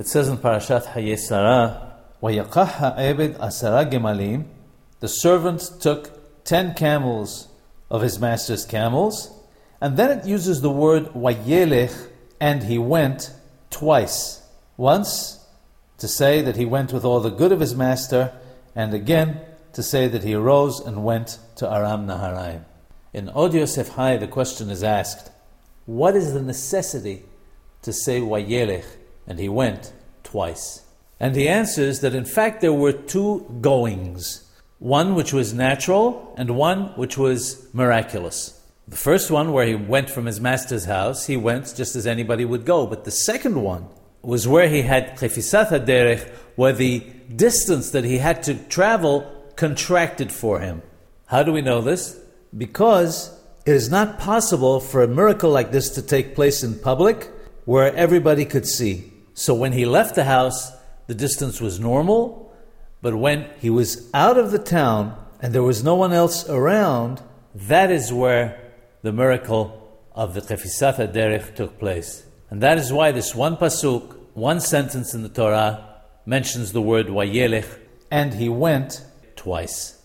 It says in Parashat Hayye Sarah, Vayakaha Ebed Asara Gemalim, the servant took ten camels of his master's camels, and then it uses the word Wayelekh, and he went twice. Once to say that he went with all the good of his master, and again to say that he arose and went to Aram Naharaim. In Od Yosef Hai, the question is asked, what is the necessity to say Wayelekh? And he went twice. And he answers that in fact there were two goings one which was natural and one which was miraculous. The first one, where he went from his master's house, he went just as anybody would go. But the second one was where he had chefisat derech, where the distance that he had to travel contracted for him. How do we know this? Because it is not possible for a miracle like this to take place in public where everybody could see. So when he left the house, the distance was normal, but when he was out of the town and there was no one else around, that is where the miracle of the Chefisat Derech took place. And that is why this one pasuk, one sentence in the Torah, mentions the word Wayelekh, and he went twice.